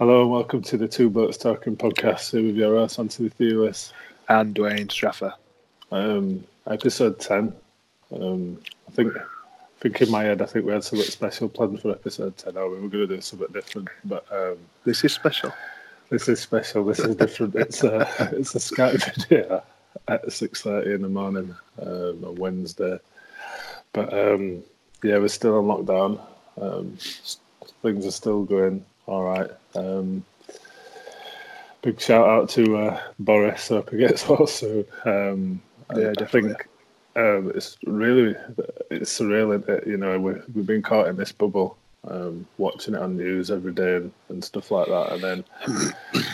Hello and welcome to the Two Boats Talking podcast. Here with your host Anthony Thewlis and Dwayne Straffer. Um, episode ten. Um, I think, I think in my head, I think we had something special planned for episode ten. Oh, we were going to do something different, but um, this is special. This is special. This is different. it's a it's a Skype video at six thirty in the morning um, on Wednesday. But um, yeah, we're still on lockdown. Um, things are still going all right. Um, big shout out to uh, Boris. He gets well soon. Um, yeah, I think um, it's really it's surreal. You know, we we've been caught in this bubble, um, watching it on news every day and, and stuff like that, and then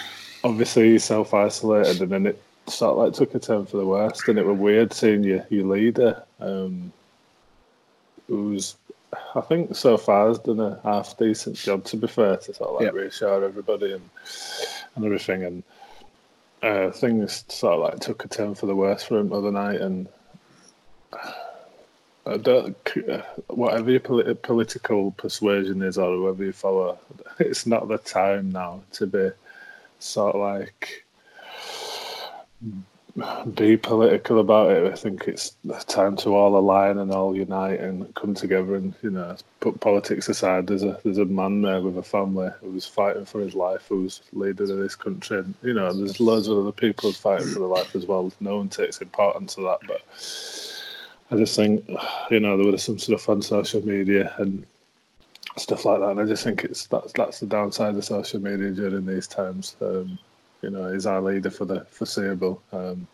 obviously self isolated, and then it sort of like took a turn for the worst, and it was weird seeing your your leader, um, who's I think so far has done a half decent job. To be fair, to sort of like yep. reassure everybody and and everything, and uh, things sort of like took a turn for the worse for him other night, and I don't, whatever your polit- political persuasion is or whether you follow, it's not the time now to be sort of like be political about it. I think it's time to all align and all unite and come together and you know put politics aside. There's a there's a man there with a family who's fighting for his life, who's leader of this country. And, you know, there's loads of other people fighting for their life as well. No one takes importance to that, but I just think you know there was some stuff on social media and stuff like that, and I just think it's that's that's the downside of social media during these times. Um, you know, is our leader for the foreseeable um,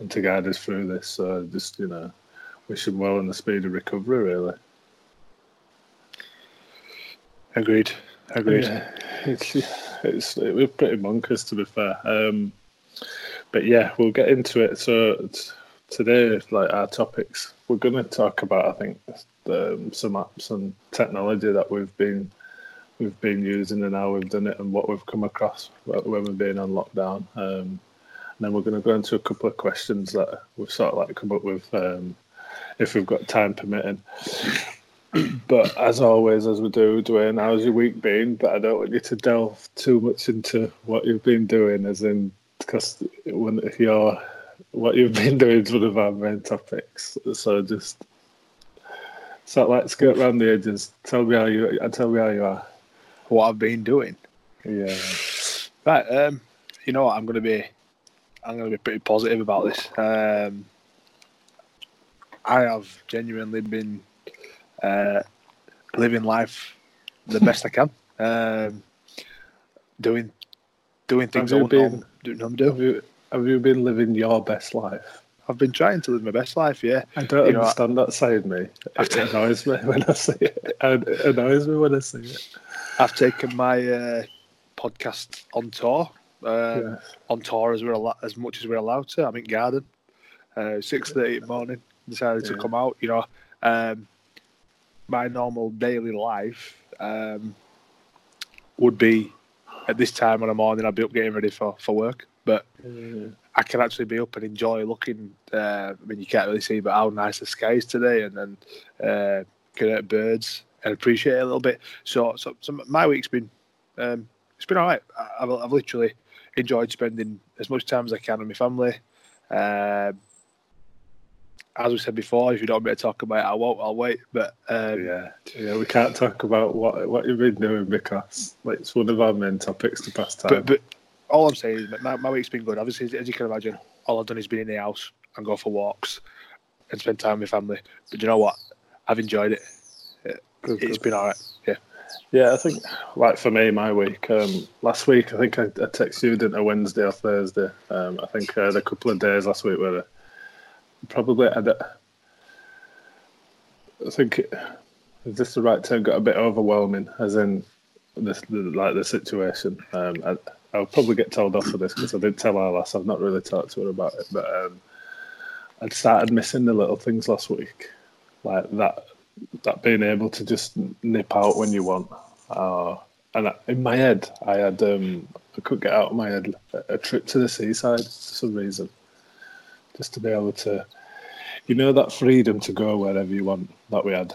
and to guide us through this. So just, you know, wish him well in the speed of recovery, really. Agreed. Agreed. Yeah, it's, it's, it was pretty bonkers, to be fair. Um, but yeah, we'll get into it. So today, like our topics, we're going to talk about, I think, um, some apps and technology that we've been we've been using and how we've done it and what we've come across when we've been on lockdown. Um, and then we're going to go into a couple of questions that we've sort of like come up with um, if we've got time permitting. but as always, as we do, Dwayne, how's your week been? But I don't want you to delve too much into what you've been doing, as in because you're what you've been doing is one of our main topics. So just sort of like skirt around the edges. Tell me how you. Tell me how you are what I've been doing. Yeah. Right. Um, you know what? I'm going to be, I'm going to be pretty positive about this. Um, I have genuinely been uh, living life the best I can. Um, doing, doing things have you been, do. Have you, have you been living your best life? I've been trying to live my best life. Yeah, I don't you understand know, that side of me. It annoys me when I see it. It annoys me when I see it. I've taken my uh, podcast on tour. Uh, yeah. On tour as we're al- as much as we're allowed to. I'm in Garden. Uh, Six thirty in the morning. Decided yeah. to come out. You know, um, my normal daily life um, would be at this time in the morning. I'd be up getting ready for, for work, but yeah. I can actually be up and enjoy looking. Uh, I mean, you can't really see, but how nice the sky is today, and then uh, at birds and appreciate it a little bit. So, so, so my week's been um, it's been all right. I've, I've literally enjoyed spending as much time as I can with my family. Um, as we said before, if you don't want me to talk about it, I won't. I'll wait. But um, yeah, yeah, we can't talk about what what you've been doing because like, it's one of our main topics to pass time. But, but all I'm saying is my, my week's been good. Obviously, as you can imagine, all I've done is been in the house and go for walks and spend time with family. But you know what? I've enjoyed it. Good, it's good. been all right. Yeah. Yeah, I think like for me, my week. Um, last week, I think I, I texted you didn't a Wednesday or Thursday. Um, I think I had a couple of days last week where I probably had. A, I think is this the right term? Got a bit overwhelming, as in this the, like the situation. Um, I, I'll probably get told off for this because I did tell her last. I've not really talked to her about it, but um, I'd started missing the little things last week, like that that being able to just nip out when you want. Uh, and in my head, I had um, I could get out of my head a trip to the seaside for some reason, just to be able to, you know, that freedom to go wherever you want that we had.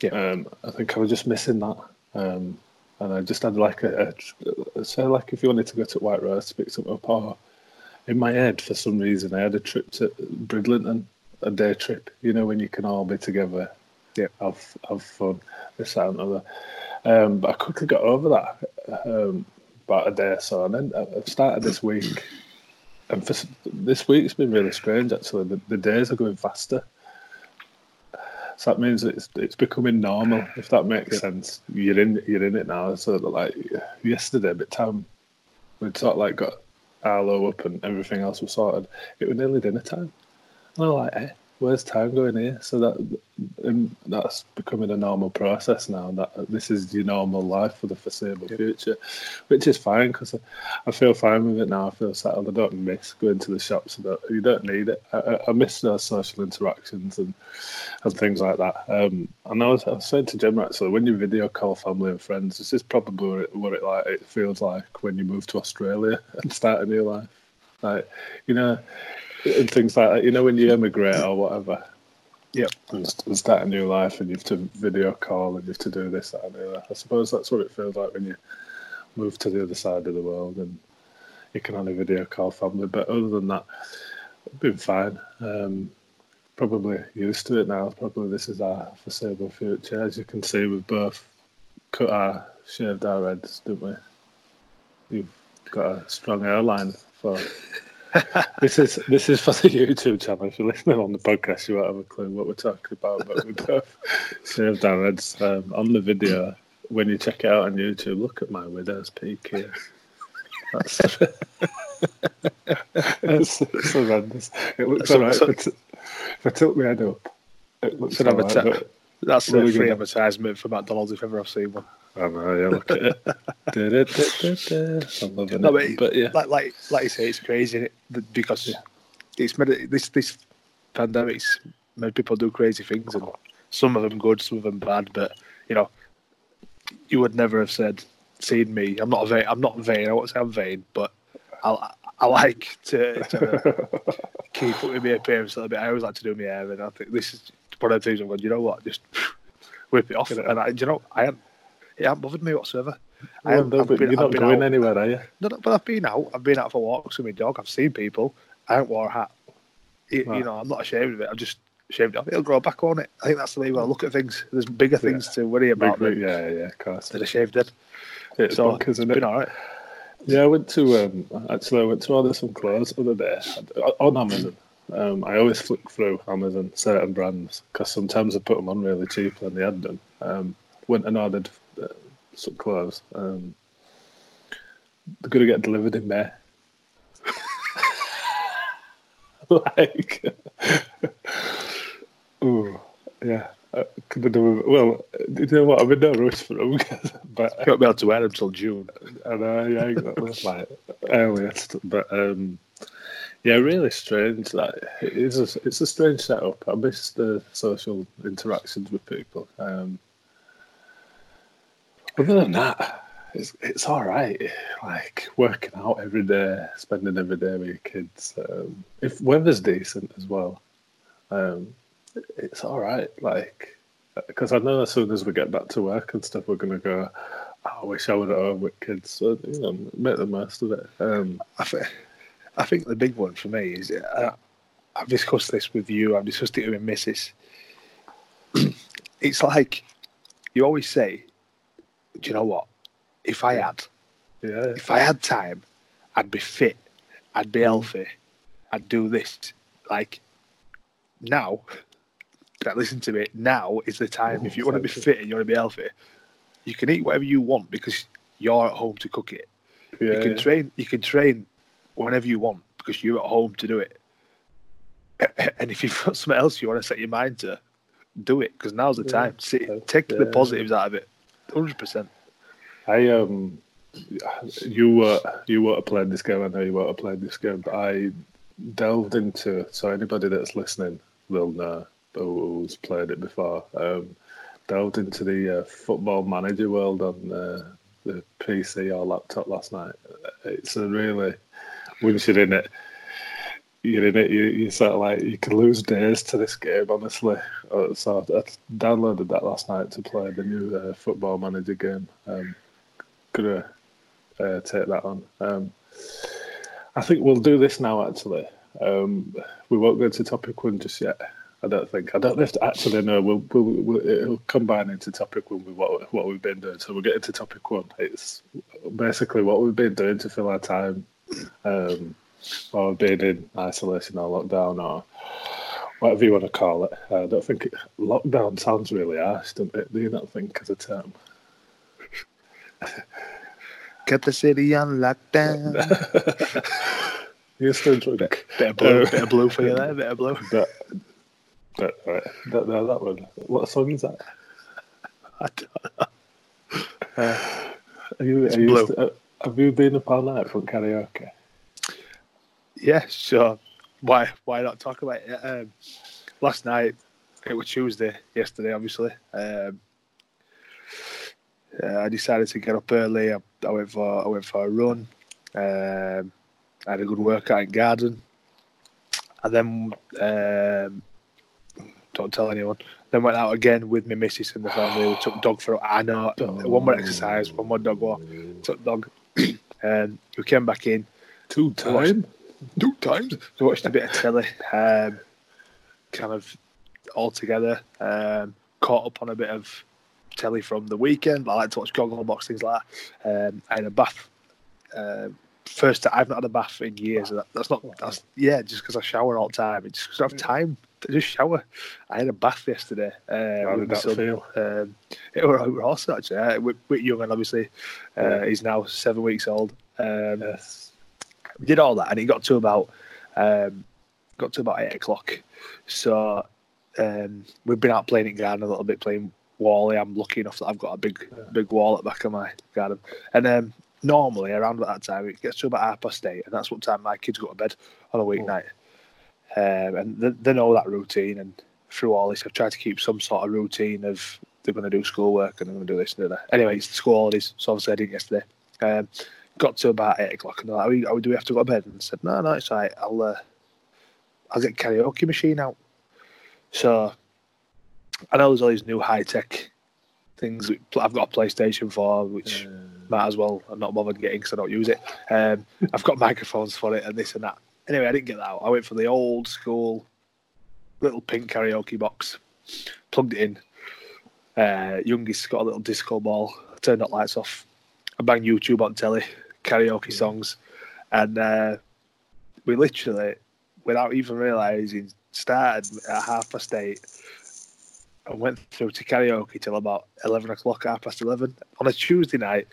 Yeah. Um, I think I was just missing that. Um, and I just had like a, a say like if you wanted to go to White Rose to pick something up, or in my head for some reason I had a trip to Bridlington, a day trip. You know when you can all be together, Yeah. have have fun, this that and other. Um, but I quickly got over that um, about a day or so, and then I've started this week. And for this week's been really strange. Actually, the, the days are going faster. So that means it's it's becoming normal, if that makes sense. You're in you're in it now. So like yesterday, the time we'd sort of like got Arlo up and everything else was sorted, it was nearly dinner time. And I'm like, hey, where's time going here? So that and that's becoming a normal process now. That this is your normal life for the foreseeable future, which is fine because I, I feel fine with it now. I feel settled. I don't miss going to the shops. Don't, you don't need it. I, I- I miss those social interactions and and things like that. Um, and I was, I was saying to Jim actually, when you video call family and friends, this is probably what it, what it like. It feels like when you move to Australia and start a new life, like you know, and things like that. You know, when you emigrate or whatever, Yep. and start a new life, and you have to video call and you have to do this, that, and the other. I suppose that's what it feels like when you move to the other side of the world and you can only video call family. But other than that, it's been fine. Um, probably used to it now. Probably this is our foreseeable future. As you can see, we've both cut our shaved our heads, didn't we? You've got a strong hairline for. This is this is for the YouTube channel. If you're listening on the podcast, you won't have a clue what we're talking about. But we both shaved our heads um, on the video. When you check it out on YouTube, look at my widow's peak here. That's it's, it's horrendous. It looks So- alright. so- but if I tilt my head up, it looks Should have a alright. tap. That's a free advertisement for McDonald's if ever I've seen one. Oh, I know, yeah, look at it. Da-da-da-da-da. I'm loving No, it. but, yeah, like like like you say, it's crazy because it's made it, this this pandemic's made people do crazy things, and some of them good, some of them bad. But you know, you would never have said, seen me. I'm not vain. I'm not vain. I won't say I'm vain, but I I like to, to keep up with my appearance a little bit. I always like to do my hair, and I think this is one of the things I'm going. You know what? Just whip it off, and I, you know, I haven't. It hasn't bothered me whatsoever. I well, haven't- no, been- you're I've not been going out- anywhere, are you? no, no, but I've been out. I've been out for walks with my dog. I've seen people. I haven't wore a hat. You, Right. you know, I'm not ashamed of it. I've just shaved it off. It'll grow back on it. I think that's the way I look at things. There's bigger things to worry about Big, than, yeah, yeah, of course. than a shaved head. It's So bonkers, isn't been it? all right. Yeah, I went to um, actually I went to order some clothes the other day on Amazon. Um, I always flick through Amazon certain brands because sometimes I put them on really cheap than they had done. Um, went and ordered uh, some clothes. Um, they're gonna get delivered in May. like, oh yeah. Uh, could do with- well, you know what? I'm in no rush for them, but You won't be able to wear them until June. I know, yeah, exactly. like earliest, but um, yeah, really strange. That it is. A, it's a strange setup. I miss the social interactions with people. Um, other than that, it's it's all right. Like working out every day, spending every day with your kids. Um, if weather's decent as well, um, it's all right. Like because I know as soon as we get back to work and stuff, we're gonna go. Oh, I wish I was at home with kids. So you know, make the most of it. Um, I think, I think the big one for me is uh, I've discussed this with you. I've discussed it with missus. it's like you always say, "Do you know what? If I had, yeah, if I had time, I'd be fit, I'd be healthy, I'd do this." Like now, listen to me. Now is the time. If you want to be fit and you want to be healthy, you can eat whatever you want because you're at home to cook it yeah, you can yeah. train you can train whenever you want because you're at home to do it and if you've got something else you want to set your mind to do it because now's the Yeah. time See, take the positives out of it 100% I um, you were you were playing this game. I know you were playing this game, but I delved into. So anybody that's listening will know who's played it before. Um, delved into the uh, football manager world on the PC or laptop last night. It's a really once you're in it. You're in it. You, you sort of like you can lose days to this game. Honestly, Uh, so I downloaded that last night to play the new uh, football manager game. Um, gonna uh, take that on. Um, I think we'll do this now. Actually, um, we won't go to topic one just yet. I don't think. I don't know if actually know. We'll, we'll, we'll it'll combine into topic one with what what we've been doing. So we'll get into topic one. It's basically what we've been doing to fill our time um, while we've in isolation or lockdown or whatever you want to call it. I don't think it, lockdown sounds really harsh, doesn't it? Do you not think as a term? Get the city on lockdown. You're still drunk. Bit of blue, bit of blue for you there, bit of blue. That, that, right. that, that, that one. What song is that? I don't know. Uh, are you, are you blue. uh, have you been up all night from karaoke? Yeah, sure. Why why not talk about it? Um, last night, it was Tuesday, yesterday, obviously. Um, uh, I decided to get up early. I, I went for I went for a run. Um, I had a good workout in garden, and then um, don't tell anyone. Then went out again with my missus and the family. We took dog for I know one more exercise, one more dog walk. Took dog, and we came back in Two time? Two times. We watched a bit of telly, um, kind of all together. Um, caught up on a bit of telly from the weekend. I like to watch Gogglebox, things like that. Um, I had a bath. Um first, I've not had a bath in years. That, that's not. That's yeah, just because I shower all the time. It's just 'cause I don't have time to just shower. I had a bath yesterday. Uh, How did that son. feel? Um, it were, it were awesome actually. Uh, with, with young and obviously, uh, Yeah. he's now seven weeks old. Um, Yes. We did all that, and it got to about um, got to about eight o'clock. So um, we've been out playing in garden a little bit, playing Wally. I'm lucky enough that I've got a big big wall at the back of my garden, and um, normally around about that time it gets to about half past eight, and that's what time my kids go to bed on a weeknight. Um, and they, they know that routine, and through all this, I've tried to keep some sort of routine of they're going to do schoolwork and they're going to do this and that. Anyway, it's the school holidays, so obviously I didn't yesterday. Um, got to about eight o'clock and they're like, "Are we- do we have to go to bed? And I said, no, no, it's all right. I'll, uh, I'll get karaoke machine out. So I know there's all these new high tech things. I've got a PlayStation 4, which might as well. I'm not bothered getting because I don't use it. Um, I've got microphones for it and this and that. Anyway, I didn't get that out. I went for the old school little pink karaoke box, plugged it in. Uh, youngest got a little disco ball. I turned the lights off. I banged YouTube on telly, karaoke songs, and uh, we literally, without even realising, started at half past eight and went through to karaoke till about eleven o'clock, half past eleven on a Tuesday night.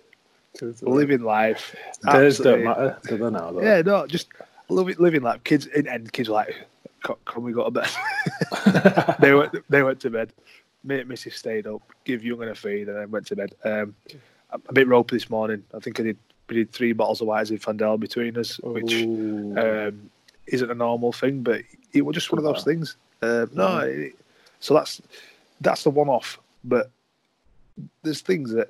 Living life. Days don't matter, do they now? Though? Yeah, no, just living, living life. Kids and, kids were like, "Can, we go to bed?" they went. They went to bed. Me and Mrs. stayed up, give young and a feed, and then went to bed. Um, a bit ropey this morning. I think I did. We did three bottles of white Zinfandel between us, which um, isn't a normal thing, but it was just one of those things. Uh, no, it, so that's that's the one-off. But there's things that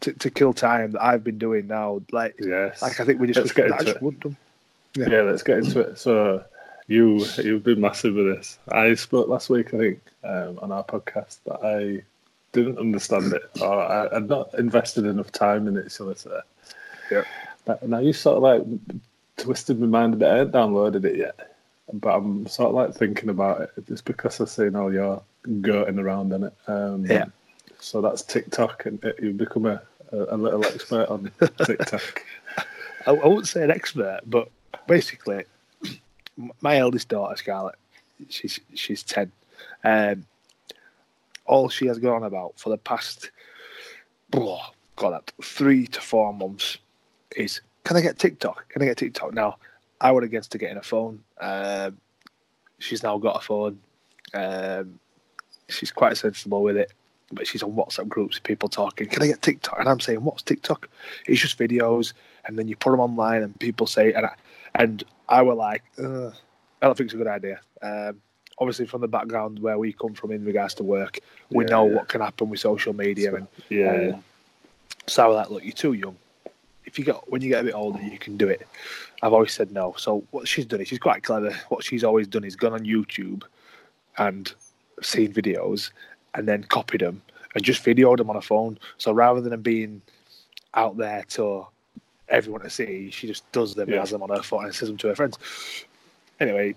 to, to kill time that I've been doing now. Like, yes. like I think we just Let's get into it. would them. Yeah, let's get into it. So, you you've been massive with this. I spoke last week, I think, um, on our podcast that I didn't understand it, or I had not invested enough time in it, shall I say? Yeah. Now you sort of like twisted my mind a bit. I haven't downloaded it yet, but I'm sort of like thinking about it just because I've seen all your goating around in it. Um, Yeah. So that's TikTok, and it, you've become a, a, little expert on TikTok. I, I wouldn't say an expert, but basically, my eldest daughter Scarlett, she's she's ten. Um, all she has gone about for the past, oh, God, that three to four months is, can I get TikTok? Can I get TikTok? Now, I would against her getting a phone. Um, she's now got a phone. Um, she's quite sensible with it. But she's on WhatsApp groups, people talking. Can I get TikTok? And I'm saying, what's TikTok? It's just videos, and then you put them online, and people say, and I, and I were like, Ugh, I don't think it's a good idea. Um, obviously, from the background where we come from in regards to work, we Yeah, know yeah. what can happen with social media, and Yeah, um, yeah. so I was like, look, you're too young. If you get when you get a bit older, you can do it. I've always said no. So what she's done is she's quite clever. What she's always done is gone on YouTube and seen videos and then copied them and just videoed them on a phone. So rather than them being out there to everyone to see. She just does them, Yeah. has them on her phone, and says them to her friends. Anyway,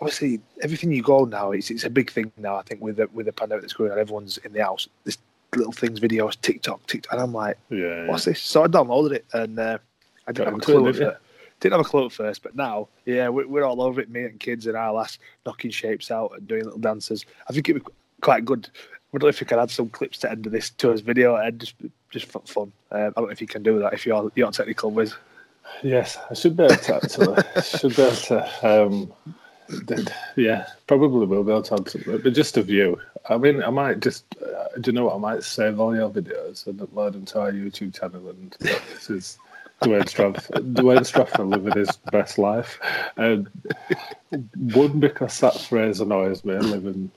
obviously, everything you go now, it's, it's a big thing now. I think with the with the pandemic that's going on, everyone's in the house. This little things, videos, TikTok, TikTok, and I'm like, Yeah. what's this? So I downloaded it, and uh, I didn't Got have a clue at didn't first. Didn't have a clue at first, but now, yeah, we're, we're all over it. Me and kids and our lass knocking shapes out and doing little dances. I think it'd be quite good. I wonder if you can add some clips to end of this to his video and just just for fun. Um, I don't know if you can do that if you're you're technical whiz. Yes, I should be able to actually. should be able to. Um, yeah, probably will be able to add something, but just a view. I mean, I might just. Uh, do you know what? I might save all your videos and upload them to our YouTube channel. And this is Dwayne Straff. Dwayne Strafford living his best life. Um, one because that phrase annoys me. Living,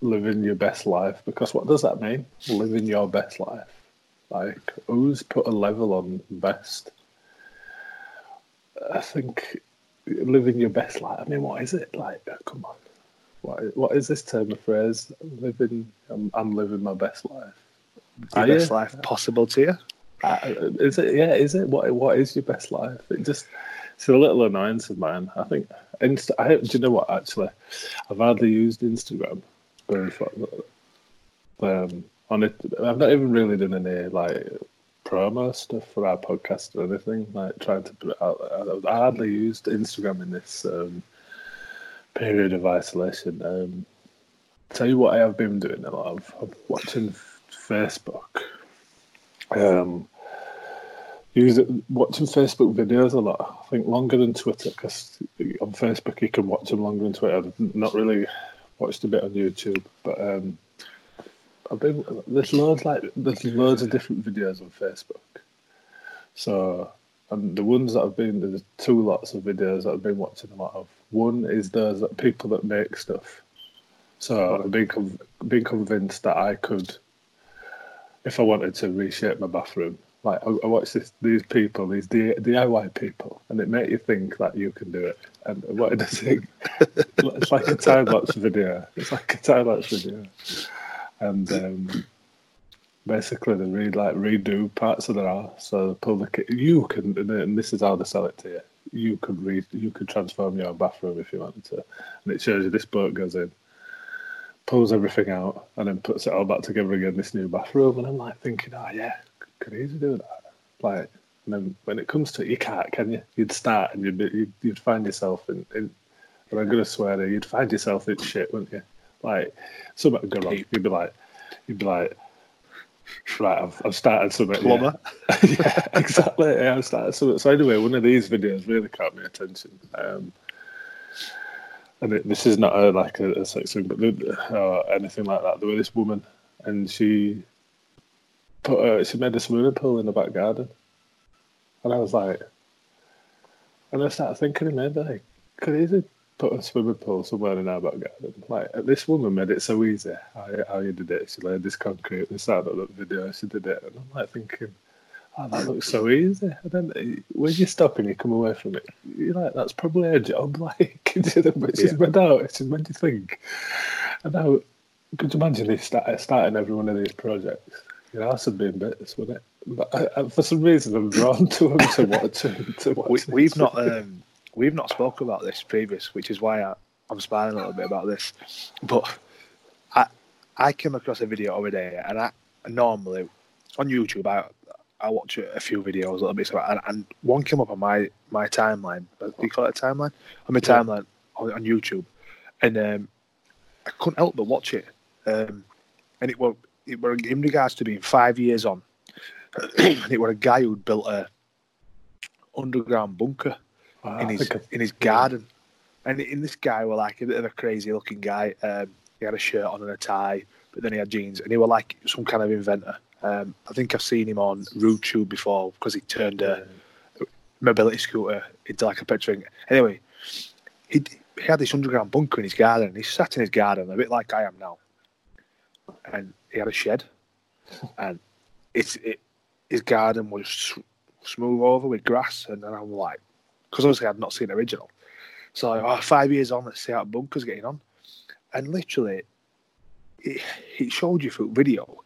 living your best life. Because what does that mean? Living your best life. Like, who's put a level on best? I think living your best life. I mean, what is it like? Come on, what what is this term of phrase? Living, I'm, I'm living my best life. Your Are best you? life possible to you. Uh, is it? Yeah, is it? What what is your best life? It just it's a little annoyance of mine. I think. Insta- I, do you know what? Actually, I've hardly used Instagram. Um, on it, I've not even really done any like promo stuff for our podcast or anything. Like trying to put it out. there. I hardly used Instagram in this um, period of isolation. Um, tell you what, I have been doing a lot of I'm watching Facebook. Um, use it, watching Facebook videos a lot. I think longer than Twitter because on Facebook you can watch them longer than Twitter. I've not really watched a bit on YouTube, but um, I've been there's loads like there's loads of different videos on Facebook. So and the ones that I've been there's two lots of videos that I've been watching a lot of. One is those that people that make stuff. So I've been conv- been convinced that I could, if I wanted to reshape my bathroom, like I, I watch this these people, these D- DIY people, and it make you think that you can do it. And what it does it, it's like a time lapse video. It's like a time lapse video, and um, basically they read like redo parts of their house. So pull the ki- you can, and this is how they sell it to you. You could read, you could transform your own bathroom if you wanted to, and it shows you this boat goes in pulls everything out and then puts it all back together again, this new bathroom. And I'm like thinking, oh yeah, could easily do that. Like, and then when it comes to it, you can't, can you? You'd start and you'd, be, you'd, you'd find yourself in, in, and I'm going to swear there, you'd find yourself in shit, wouldn't you? Like, something would go wrong. You'd be like, you'd be like, right, I've, I've started something. yeah. Plumber. yeah, exactly. Yeah, I've started something. So anyway, one of these videos really caught my attention. Um, and it, this is not a, like a, a sex thing, but or anything like that. There was this woman, and she put a, she made a swimming pool in the back garden, and I was like, and I started thinking, maybe I could easily put a swimming pool somewhere in our back garden. Like this woman made it so easy. How, how you did it? She laid this concrete. They started that video. She did it, and I'm like thinking. Oh, that looks so easy. And then when you stop and you come away from it, you're like, that's probably a job. Like, she's Yeah. read out. It's just made you think. And now, could you imagine this start, starting every one of these projects? Your house would be in bits, wouldn't it? But I, I, for some reason, I'm drawn to them to watch. To watch we, we've not um, we've not spoke about this previous, which is why I, I'm smiling a little bit about this. But I I came across a video over there, and I normally on YouTube I I watch a few videos, a little bit, so- and, and one came up on my my timeline. Do you call it a timeline? On my timeline on, on YouTube, and um, I couldn't help but watch it. Um, and it were it were in regards to being five years on, and it were a guy who'd built a underground bunker In his in his garden, and in this guy were like a bit of a crazy looking guy. Um, he had a shirt on and a tie, but then he had jeans, and he were like some kind of inventor. Um, I think I've seen him on YouTube before because he turned a mobility scooter into like a petrol. thing. Anyway, he he had this underground bunker in his garden. He sat in his garden a bit like I am now, and he had a shed, and it's it his garden was smooth over with grass, and then I'm like, because obviously I'd not seen the original, so oh, five years on, let's see how bunker's getting on, and literally, it, it showed you through video,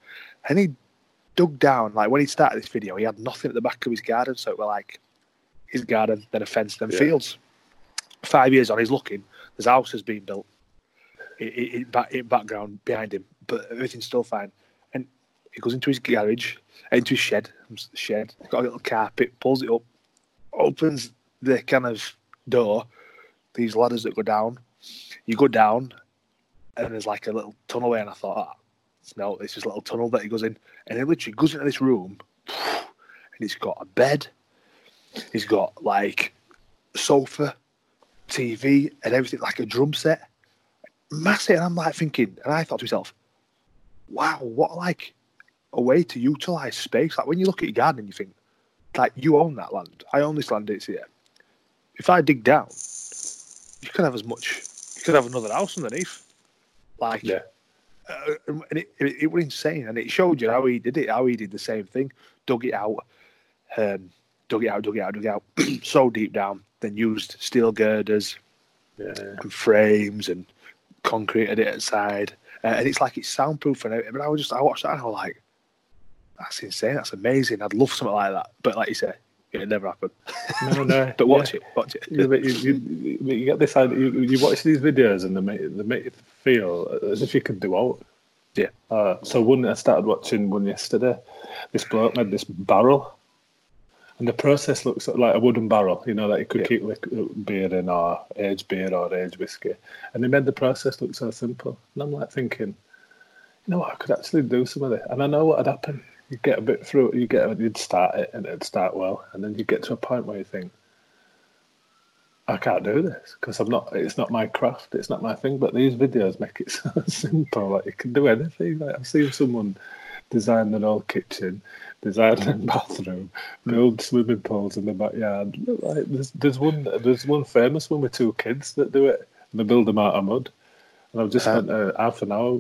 and he dug down. Like when he started this video, he had nothing at the back of his garden, so it were like his garden, then a fence, then Yeah. fields. Five years on, he's looking. His house has been built. In, in, back, in background behind him, but everything's still fine. And he goes into his garage, into his shed. Shed. Got a little carpet. Pulls it up. Opens the kind of door. These ladders that go down. You go down, and there's like a little tunnel there. And I thought, ah, no, it's a little tunnel that he goes in, and he literally goes into this room, and he's got a bed. He's got like sofa, TV, and everything like a drum set, massive. And I'm like thinking, and I thought to myself, wow, what like a way to utilize space. Like when you look at your garden, and you think, like you own that land. I own this land. It's here. If I dig down, you could have as much. You could have another house underneath. Like, Yeah. uh, and it, it, it was insane, and it showed you how he did it. How he did the same thing, dug it out, um, dug it out, dug it out, dug it out, so deep down. Then used steel girders Yeah. and frames and concreted it outside, uh, and it's like it's soundproof and everything. But I was just I watched that and I was like, that's insane. That's amazing. I'd love something like that. But like you say, it never happened. No, no. But watch yeah. it, watch it. You, you, you, you get this idea. You, watch these videos and they make they make you feel as if you could do out. Yeah. Uh, so one I started watching one yesterday. This bloke made this barrel, and the process looks like a wooden barrel. You know that you could Yeah. keep liq- beer in, or aged beer, or aged whiskey. And they made the process look so simple. And I'm like thinking, you know what? I could actually do some of this. And I know what would happen. You get a bit through. You get. You'd start it, and it'd start well, and then you get to a point where you think. I can't do this because I'm not. It's not my craft. It's not my thing. But these videos make it so simple. Like you can do anything. Like I've seen someone design their old kitchen, design their bathroom, build swimming pools in the backyard. Like there's there's one there's one famous one with two kids that do it. And they build them out of mud. And I've just Uh, spent uh, half an hour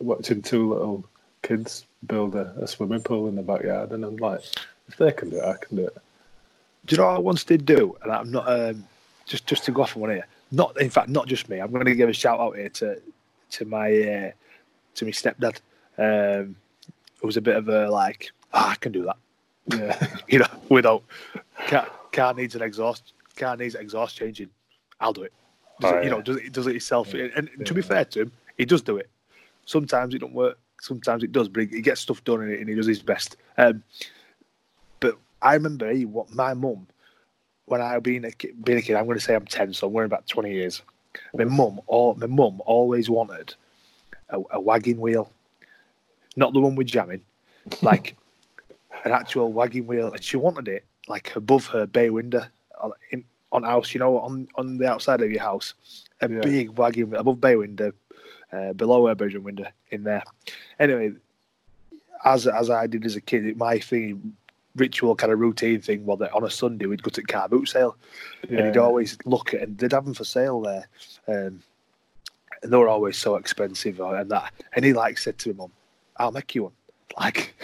watching two little kids build a, a swimming pool in the backyard, and I'm like, if they can do it, I can do it. Do you know what I once did do? And I'm not um, just just to go off on one here. Not in fact, not just me. I'm going to give a shout out here to to my uh, to my stepdad. Um, who was a bit of a like, ah, I can do that. Yeah. You know, without car, car needs an exhaust, car needs exhaust changing. I'll do it. Does Oh, it you know, does it does it himself? Yeah. And to be fair to him, he does do it. Sometimes it don't work. Sometimes it does, but he, he gets stuff done and he, and he does his best. Um, but I remember he, what my mum, when I being a kid, being a kid, I'm going to say I'm ten, so I'm wearing about twenty years. My mum, all my mum always wanted a, a wagging wheel, not the one with jamming, like an actual wagging wheel, and she wanted it like above her bay window on, in, on house, you know, on on the outside of your house, a Yeah. big wagging wheel above bay window, uh, below her bedroom window in there. Anyway, as as I did as a kid, my thing ritual kind of routine thing was that on a Sunday we'd go to car boot sale and he'd always look at and they'd have them for sale there, um, and they were always so expensive uh, and that. And he like said to my mum, "I'll make you one. Like,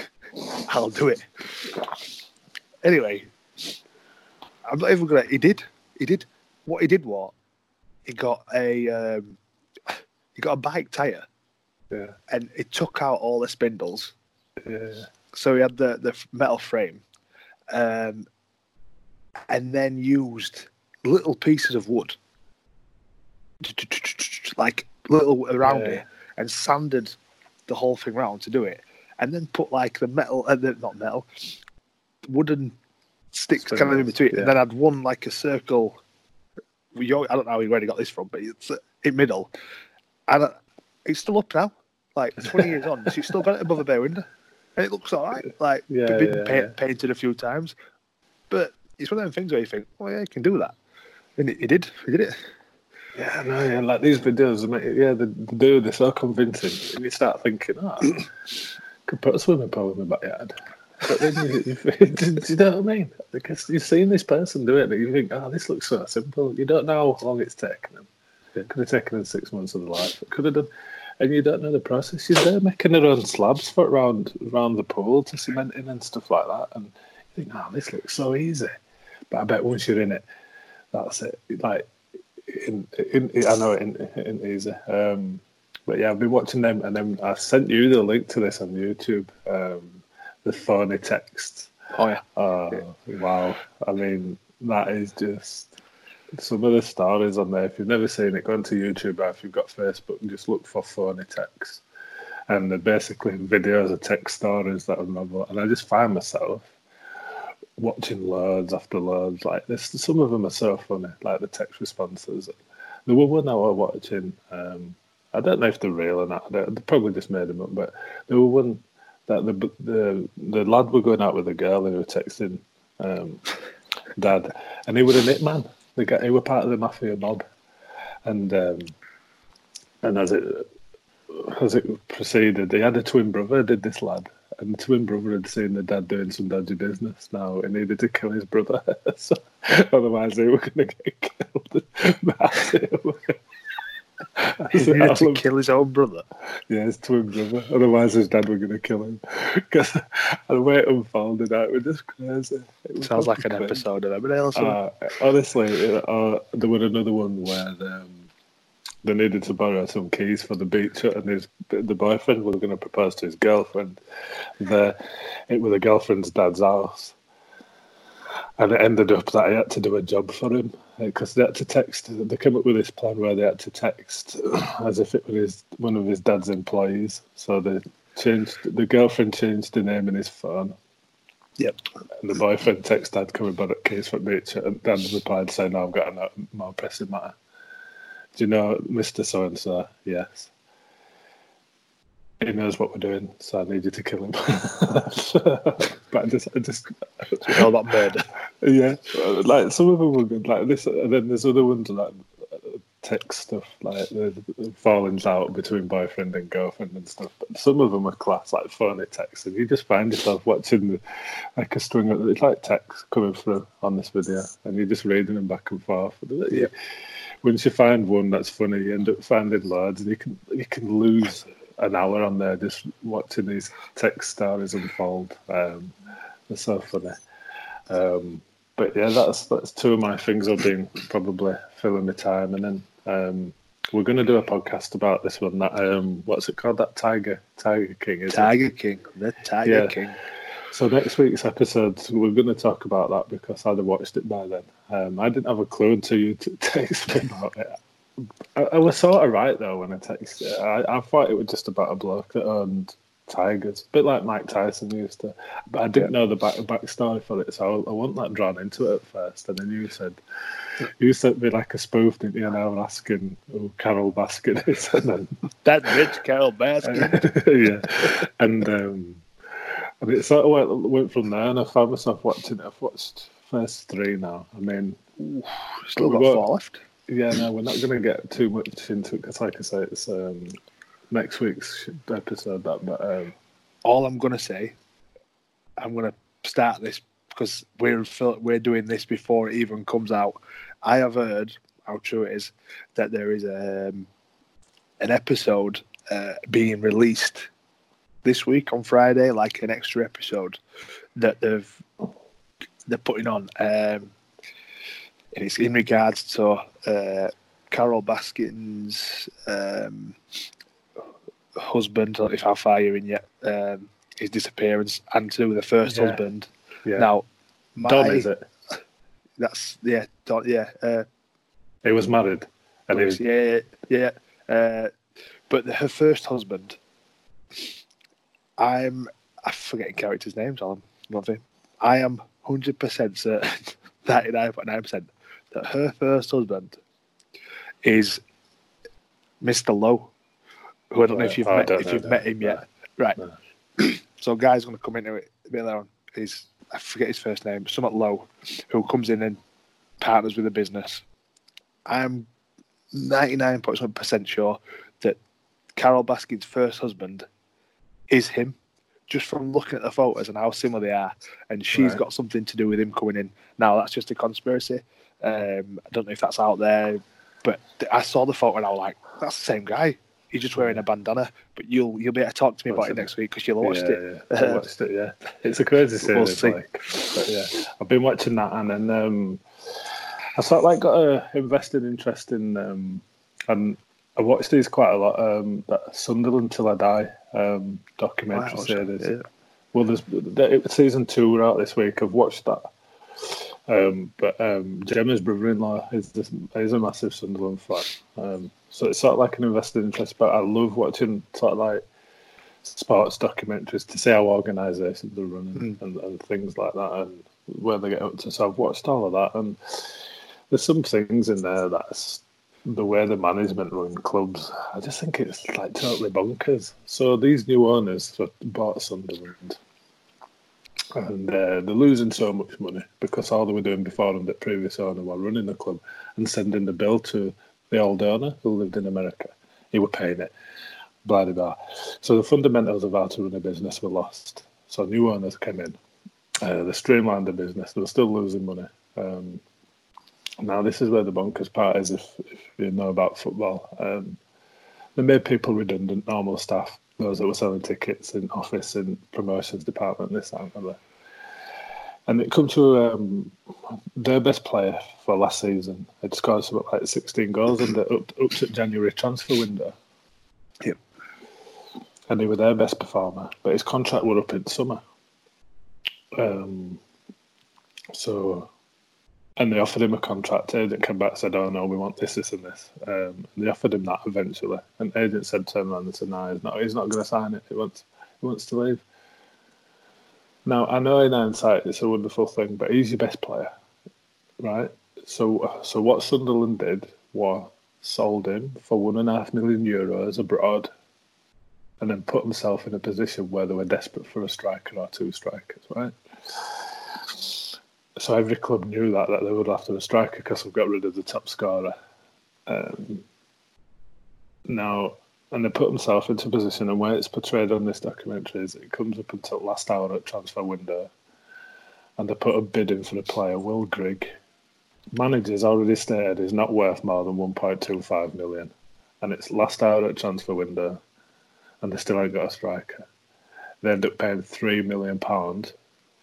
I'll do it." Anyway, I'm not even gonna. He did. He did. What he did was he got a um, he got a bike tire Yeah. and it took out all the spindles. Yeah. So he had the the metal frame, um, and then used little pieces of wood, like little around Yeah. it, and sanded the whole thing round to do it, and then put like the metal, uh, the, not metal, wooden sticks kind of in between, yeah. and then I'd one like a circle. We, I don't know where he got this from, but it's uh, in middle, and uh, it's still up now. Like twenty years on, she's still got it above a bay window, and it looks all right. Like Yeah, been yeah, yeah. painted a few times, but it's one of them things where you think, "Oh yeah, you can do that," and he, did. He did it. Yeah, no, yeah, like these videos, make- yeah, they, they do. They're so convincing. And you start thinking, oh, I could put a swimming pool in my backyard. But then you, you, do you know what I mean? Because you've seen this person do it, and you think, oh, this looks so simple. You don't know how long it's taken them. It could have taken them six months of the life. It could have done, and you don't know the process. You're there making their own slabs for around around the pool to cement in and stuff like that, and you think, oh, this looks so easy. But I bet once you're in it, that's it. Like in, in, I know it in easy. Um, but yeah, I've been watching them, and then I sent you the link to this on YouTube. Um, the phony text. Oh yeah. Oh Yeah. wow! I mean, that is just some of the stories on there. If you've never seen it, go onto YouTube or if you've got Facebook and just look for phony texts. And they're basically videos of text stories that are novel. And I just find myself watching loads after loads like this. Some of them are so funny, like the text responses. There were one I was watching. Um, I don't know if they're real or not. They, they probably just made them up. But there were one that the the the lad were going out with a girl and he were texting um, dad, and he was a hitman. The guy, he were part of the mafia mob, and um, and as it as it proceeded, he had a twin brother. Did this lad, and the twin brother had seen the dad doing some dodgy business. Now he needed to kill his brother, so, otherwise they were going to get killed. He needed to kill his own brother. Yeah, his twin brother. Otherwise, his dad were going to kill him. Because the way it unfolded out was just crazy. It was Sounds like an fucking episode of Emmerdale or something. uh, honestly, it- uh, there was another one where um, they needed to borrow some keys for the beach and his the boyfriend was going to propose to his girlfriend. The it was the girlfriend's dad's house, and it ended up that he had to do a job for him Uh, because they had to text. They came up with this plan where they had to text as if it was his, one of his dad's employees. So they changed the girlfriend changed the name in his phone. Yep. And the boyfriend texted dad coming back at case for beach and dad replied saying, no, I've got a more pressing matter. Do you know Mr. So and so? Yes. He knows what we're doing, so I need you to kill him. but I just, I just, all about murder. yeah, like some of them were good, like this, and then there's other ones like text stuff, like the, the fallings out between boyfriend and girlfriend and stuff. But some of them are class, like phony text, and you just find yourself watching the, like a string of it's like text coming through on this video, and you're just reading them back and forth. Yeah. Once you find one that's funny, you end up finding loads, and you can you can lose an hour on there just watching these tech stories unfold. Um, they're so funny. Um, but yeah, that's that's two of my things I've been probably filling my time, and then um, we're going to do a podcast about this one. That um, what's it called? That Tiger Tiger King is it? Tiger King. The Tiger Yeah. King. So next week's episode, we're going to talk about that because I'd have watched it by then. Um, I didn't have a clue until you t- texted me about it. I, I was sort of right though when I texted it. I, I thought it was just about a bloke that owned tigers, a bit like Mike Tyson used to. But I didn't know the back backstory for it, so I, I wasn't like drawn into it at first. And then you said you sent me like a spoof, didn't you? And I was asking who Carole Baskin is, and then That bitch, Carole Baskin. yeah, and um, and it sort of went, went from there, and I found myself watching it. I've watched first three now. I mean, Still got four left. Yeah, no, we're not going to get too much into it because, like I say, it's um, next week's episode. That, but um, All I'm gonna say, I'm gonna start this because we're we're doing this before it even comes out. I have heard how true it is that there is um, an episode uh, being released this week on Friday, like an extra episode that they've they're putting on. Um, and it's in regards to uh, Carole Baskin's um, husband, if how far you're in yet, um, his disappearance, and to do with the first Yeah. husband. yeah, Now, my, Don is it? That's yeah, Don, yeah, uh, He was married, and he was yeah, yeah. Uh, but her first husband, I'm I'm forgetting characters' names on nothing. I am hundred percent certain, ninety nine point nine percent, that her first husband is Mr. Lowe, who I don't know if you've Oh, met if know you've met him yet. Right. So, guy's going to come into it a bit later on. He's I forget his first name, somewhat Lowe, who comes in and partners with the business. I'm 99.7% sure that Carole Baskin's first husband is him, just from looking at the photos and how similar they are. And she's Right. got something to do with him coming in. Now, that's just a conspiracy. Um, I don't know if that's out there, but I saw the photo and I was like, that's the same guy. He's just wearing a bandana, but you'll you'll be able to talk to me about it next week because you'll watched yeah, it. Yeah, I watched it. Yeah, it's a crazy We'll see. like, but yeah, I've been watching that, and then um, I sort of like got a invested interest in, um, and I watched these quite a lot. Um, that Sunderland Till I Die um, documentary Wow, series. yeah. Well, there's the, season two out this week. I've watched that. Um, but um, Gemma's brother-in-law is this, is a massive Sunderland fan, um, so it's sort of like an invested interest. But I love watching sort of like sports documentaries to see how organisations are running mm. and, and, things like that, and where they get up to. So I've watched all of that, and there's some things in there that's the way the management run clubs. I just think it's like totally bonkers. So these new owners bought Sunderland and uh, they're losing so much money because all they were doing before and the previous owner were running the club and sending the bill to the old owner who lived in America. He were paying it, blah blah blah. So the fundamentals of how to run a business were lost. So new owners came in. Uh, they streamlined the business. They were still losing money. Um, now this is where the bonkers part is. If, if you know about football, um, they made people redundant, normal staff those that were selling tickets in office and promotions department, this, that, and other. And it come to um, their best player for last season. It scored something like 16 goals in the up, up to January transfer window. Yep. And he was their best performer, but his contract were up in summer. Um, so and they offered him a contract. Agent came back and said, "Oh no, we want this, this, and this." Um, and they offered him that eventually. And agent said, "Turn around and said, no, he's not. He's not going to sign it. He wants, he wants to leave." Now I know in hindsight it's a wonderful thing, but he's your best player, right? So, so what Sunderland did was sold him for one and a half million euros abroad, and then put himself in a position where they were desperate for a striker or two strikers, right? So every club knew that that they would have to a striker because we've got rid of the top scorer. Um, now, and they put themselves into a position, and where it's portrayed on this documentary is it comes up until last hour at transfer window, and they put a bid in for the player, Will Grigg. Manager's already stated is not worth more than 1.25 million, and it's last hour at transfer window, and they still ain't got a striker. They end up paying three million pounds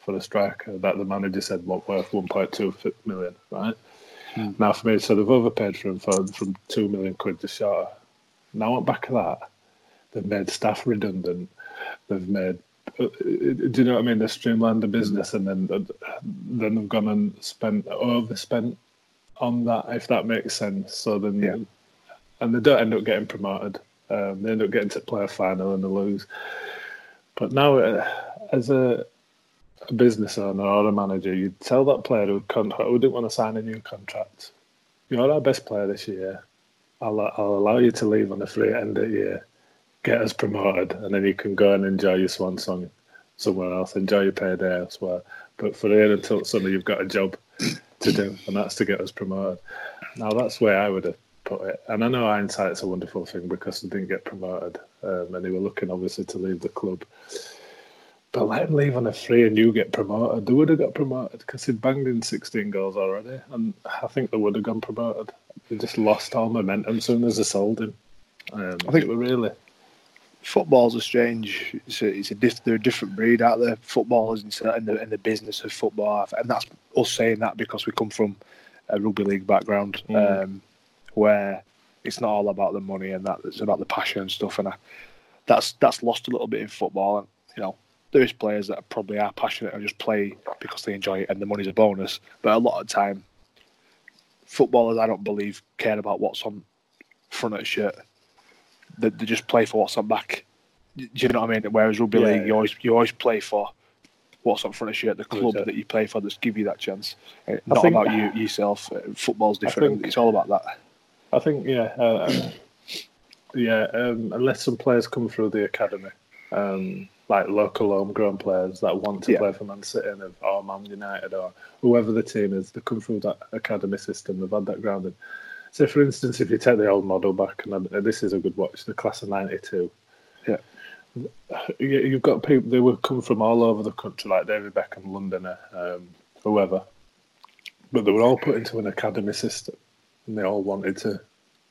for a striker that the manager said was worth 1.2 million, right? Hmm. Now for me, so they've overpaid for him for, from two million quid to short. Now on back of that, they've made staff redundant. They've made, uh, do you know what I mean? They've streamlined the business and then uh, then they've gone and spent overspent on that, if that makes sense. So then, yeah. and they don't end up getting promoted. Um, they end up getting to play a final and they lose. But now, uh, as a a business owner or a manager, you'd tell that player who, didn't want to sign a new contract, you're our best player this year. I'll, I'll allow you to leave on a free end of year, get us promoted, and then you can go and enjoy your swan song somewhere else, enjoy your payday elsewhere. But for here until summer, you've got a job to do, and that's to get us promoted. Now, that's where I would have put it. And I know hindsight's a wonderful thing because they didn't get promoted, um, and they were looking obviously to leave the club. But let him leave on a free and you get promoted. They would have got promoted because he'd banged in 16 goals already. And I think they would have gone promoted. They just lost all momentum as soon as they sold him. Um, I think we really. Football's a strange. It's a, it's a diff, they're a different breed out there. Footballers in the in the business of football, and that's us saying that because we come from a rugby league background, mm. um, where it's not all about the money and that it's about the passion and stuff. And I, that's that's lost a little bit in football. And you know, there is players that probably are passionate and just play because they enjoy it and the money's a bonus. But a lot of time, footballers, I don't believe, care about what's on front of the shirt. They, they just play for what's on back. Do you know what I mean? Whereas rugby yeah, league, you always you always play for what's on front of the shirt, the club that you play for, that's give you that chance. Not think, about you yourself. Uh, football's different. Think, it's all about that. I think, yeah, uh, yeah. Um, unless some players come through the academy. Um, like local homegrown players that want to yeah. play for Man City and, or Man United or whoever the team is. They come through that academy system. They've had that grounding. So, for instance, if you take the old model back, and this is a good watch, the class of '92. Yeah, you've got people. They were come from all over the country, like David Beckham, Londoner, um, whoever. But they were all put into an academy system, and they all wanted to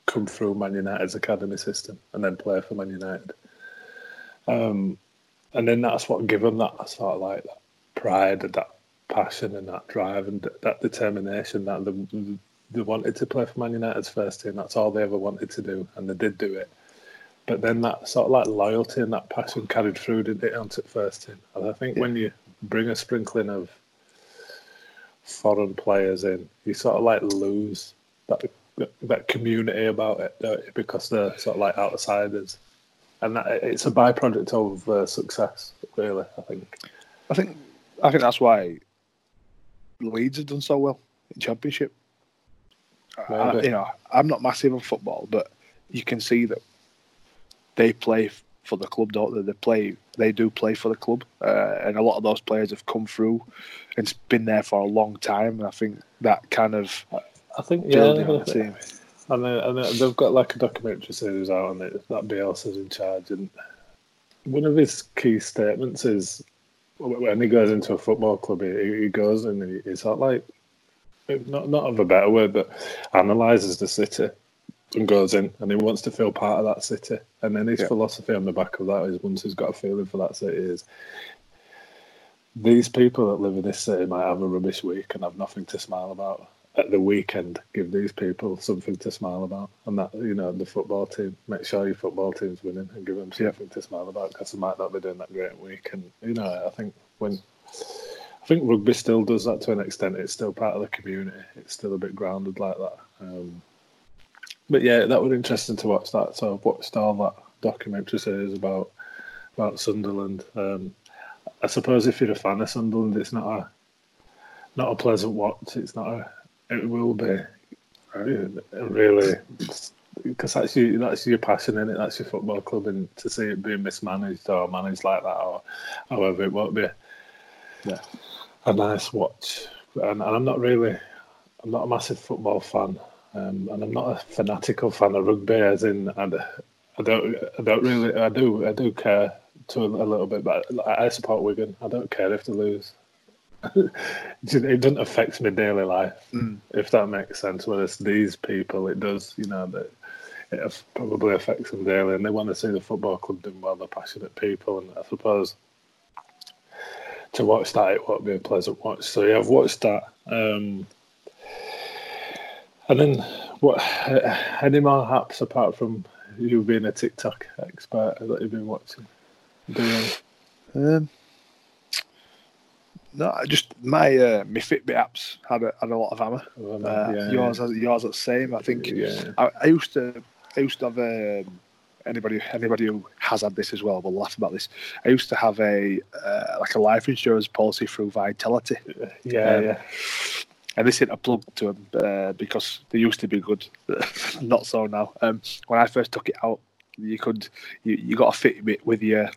come through Man United's academy system and then play for Man United. Um, and then that's what gave them that sort of like that pride and that passion and that drive and that determination that they, they wanted to play for Man United's first team. That's all they ever wanted to do, and they did do it. but then that sort of like loyalty and that passion carried through didn't it onto first team. And I think yeah. when you bring a sprinkling of foreign players in, you sort of like lose that that community about it because they're sort of like outsiders, and that it's a byproduct of uh, success. Really, I think. I think I think that's why Leeds have done so well in Championship. I, you know, I'm not massive on football, but you can see that they play for the club, don't they? They play, they do play for the club, uh, and a lot of those players have come through and been there for a long time. And I think that kind of, I think, yeah, on the team. And, they, and uh, they've got like a documentary series out on it that Bielsa's in charge, and one of his key statements is when he goes into a football club, he, he goes and he, he's not like not not of a better word, but analyzes the city and goes in and he wants to feel part of that city. And then his yeah. philosophy on the back of that is once he's got a feeling for that city is these people that live in this city might have a rubbish week and have nothing to smile about. At the weekend, give these people something to smile about, and that you know the football team. Make sure your football team's winning and give them something to smile about because they might not be doing that great week. And you know, I think when I think rugby still does that to an extent. It's still part of the community. It's still a bit grounded like that. Um, but yeah, that was interesting to watch that. So I've watched all that documentary series about about Sunderland. Um, I suppose if you're a fan of Sunderland, it's not a not a pleasant watch. It's not a. It will be really because that's your that's your passion in it. That's your football club, and to see it being mismanaged or managed like that, or however it won't be. Yeah, a nice watch. And, and I'm not really, I'm not a massive football fan. Um, and I'm not a fanatical fan of rugby, as in I, I don't, I don't really, I do, I do care to a little bit, but I support Wigan. I don't care if they lose. it doesn't affect my daily life, mm. if that makes sense. Whereas these people, it does. You know that it probably affects them daily, and they want to see the football club doing well. They're passionate people, and I suppose to watch that, it won't be a pleasant watch. So yeah, I've watched that. Um, and then, what? Any more apps apart from you being a TikTok expert that you've been watching? Doing? Um, no, just my uh, my Fitbit apps had a, had a lot of hammer. Uh, yeah, yours, yeah. yours, the same. I think. Yeah. I, I, used to I used to have um, anybody anybody who has had this as well will laugh about this. I used to have a uh, like a life insurance policy through Vitality. Yeah, um, yeah and this hit a plug to them uh, because they used to be good, not so now. Um, when I first took it out, you could you, you got a fit with your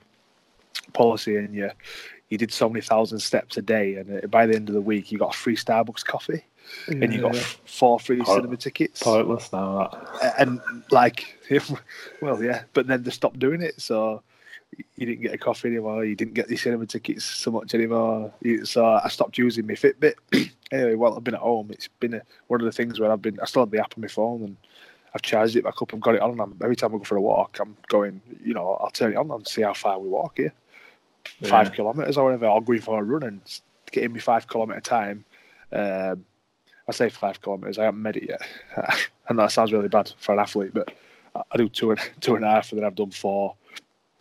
policy and you you did so many thousand steps a day, and uh, by the end of the week, you got a free Starbucks coffee. Yeah, and you got yeah. four free Point, cinema tickets. Pointless now, that. And like, well, yeah, but then they stopped doing it, so you didn't get a coffee anymore. You didn't get the cinema tickets so much anymore. So I stopped using my Fitbit. anyway, while I've been at home, it's been a, one of the things where I've been. I still have the app on my phone and I've charged it back up and got it on. And I'm, every time I go for a walk, I'm going. You know, I'll turn it on and see how far we walk here. Yeah. Five kilometers or whatever. I'll go for a run and getting me five kilometer time. Um, I say five kilometers. I haven't made it yet, and that sounds really bad for an athlete. But I do two and two and a half, and then I've done four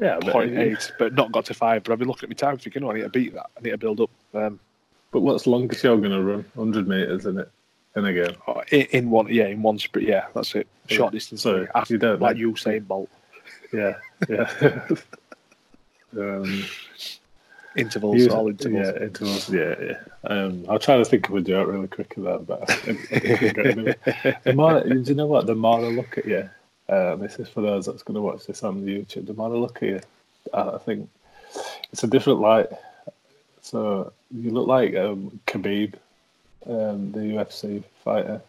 yeah, but, point eight, but not got to five. But I've been looking at my time thinking, oh, I need to beat that. I need to build up. Um, but what's longest you're going to run? Hundred meters, isn't it? In a game? Oh, in, in, one, yeah, in one sprint, yeah, that's it. Short yeah. distance. So after, you don't like you Usain Bolt. Yeah, yeah. um, intervals, all intervals. Yeah, intervals. Yeah, yeah. Um, I'll try to think of a joke really quickly there, but I, I the more, do you know what? The more I look at you, uh, this is for those that's going to watch this on YouTube. The more I look at you, I think it's a different light. So you look like um, Khabib, um, the UFC fighter.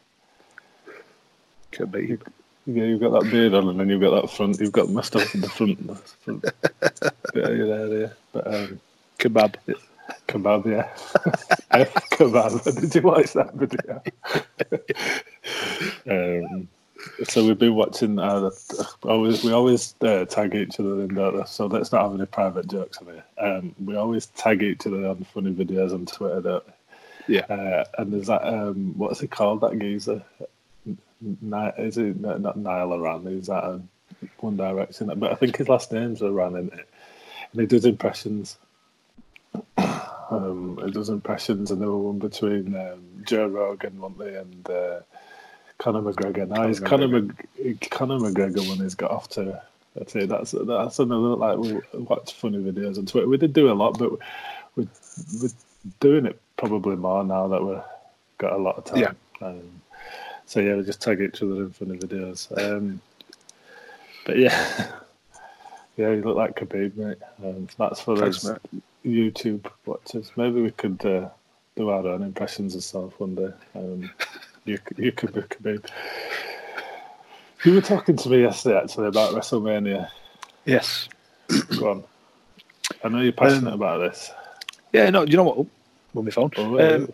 Khabib. Yeah, you've got that beard on, and then you've got that front. You've got messed up in the front, the front bit of your area. But um, kebab, kebab, yeah, kebab. Did you watch that video? um, so we've been watching. Uh, always we always uh, tag each other in that. So let's not have any private jokes on here. Um, we always tag each other on funny videos on Twitter. Don't we? Yeah. Uh, and there's that. Um, what's he called? That geezer. Is it not Niall Horan? Is that a One Direction, but I think his last name's Ran in it, and he does impressions. Um, he does impressions, and there were one between um, Joe Rogan, one day, and uh, Conor McGregor. Now he's Conor, Mc, Conor McGregor one he's got off to. I'd say that's that's another like we watch funny videos on Twitter. We did do a lot, but we're, we're doing it probably more now that we've got a lot of time. Yeah. Um, so yeah, we just tag each other in funny videos. Um, but yeah, yeah, you look like Khabib, mate. Um, that's for Thanks, us mate. YouTube watchers. Maybe we could uh, do our own impressions of self one day. Um, you you could be Khabib. You were talking to me yesterday actually about WrestleMania. Yes. Go on. I know you're passionate um, about this. Yeah, no, you know what? Oh, my phone. Oh, um,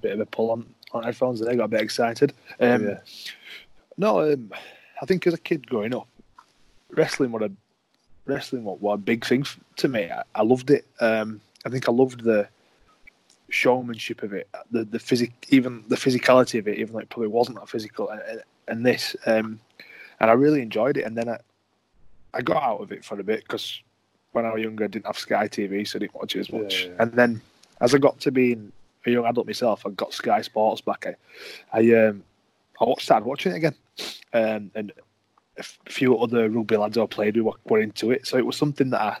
bit of a pull on, on headphones there, got a bit excited. Um, yeah. No, um, I think as a kid growing up, wrestling was a wrestling was, was a big thing to me. I, I loved it. Um, I think I loved the showmanship of it, the the physic, even the physicality of it, even though it probably wasn't that physical. And, and this, um, and I really enjoyed it. And then I, I got out of it for a bit because when I was younger, I didn't have Sky TV, so I didn't watch it as much. Yeah, yeah. And then as I got to being a young adult myself, I got Sky Sports back. I, I, um, I watched, started watching it again, um, and a few other rugby lads I played with were, were into it, so it was something that I,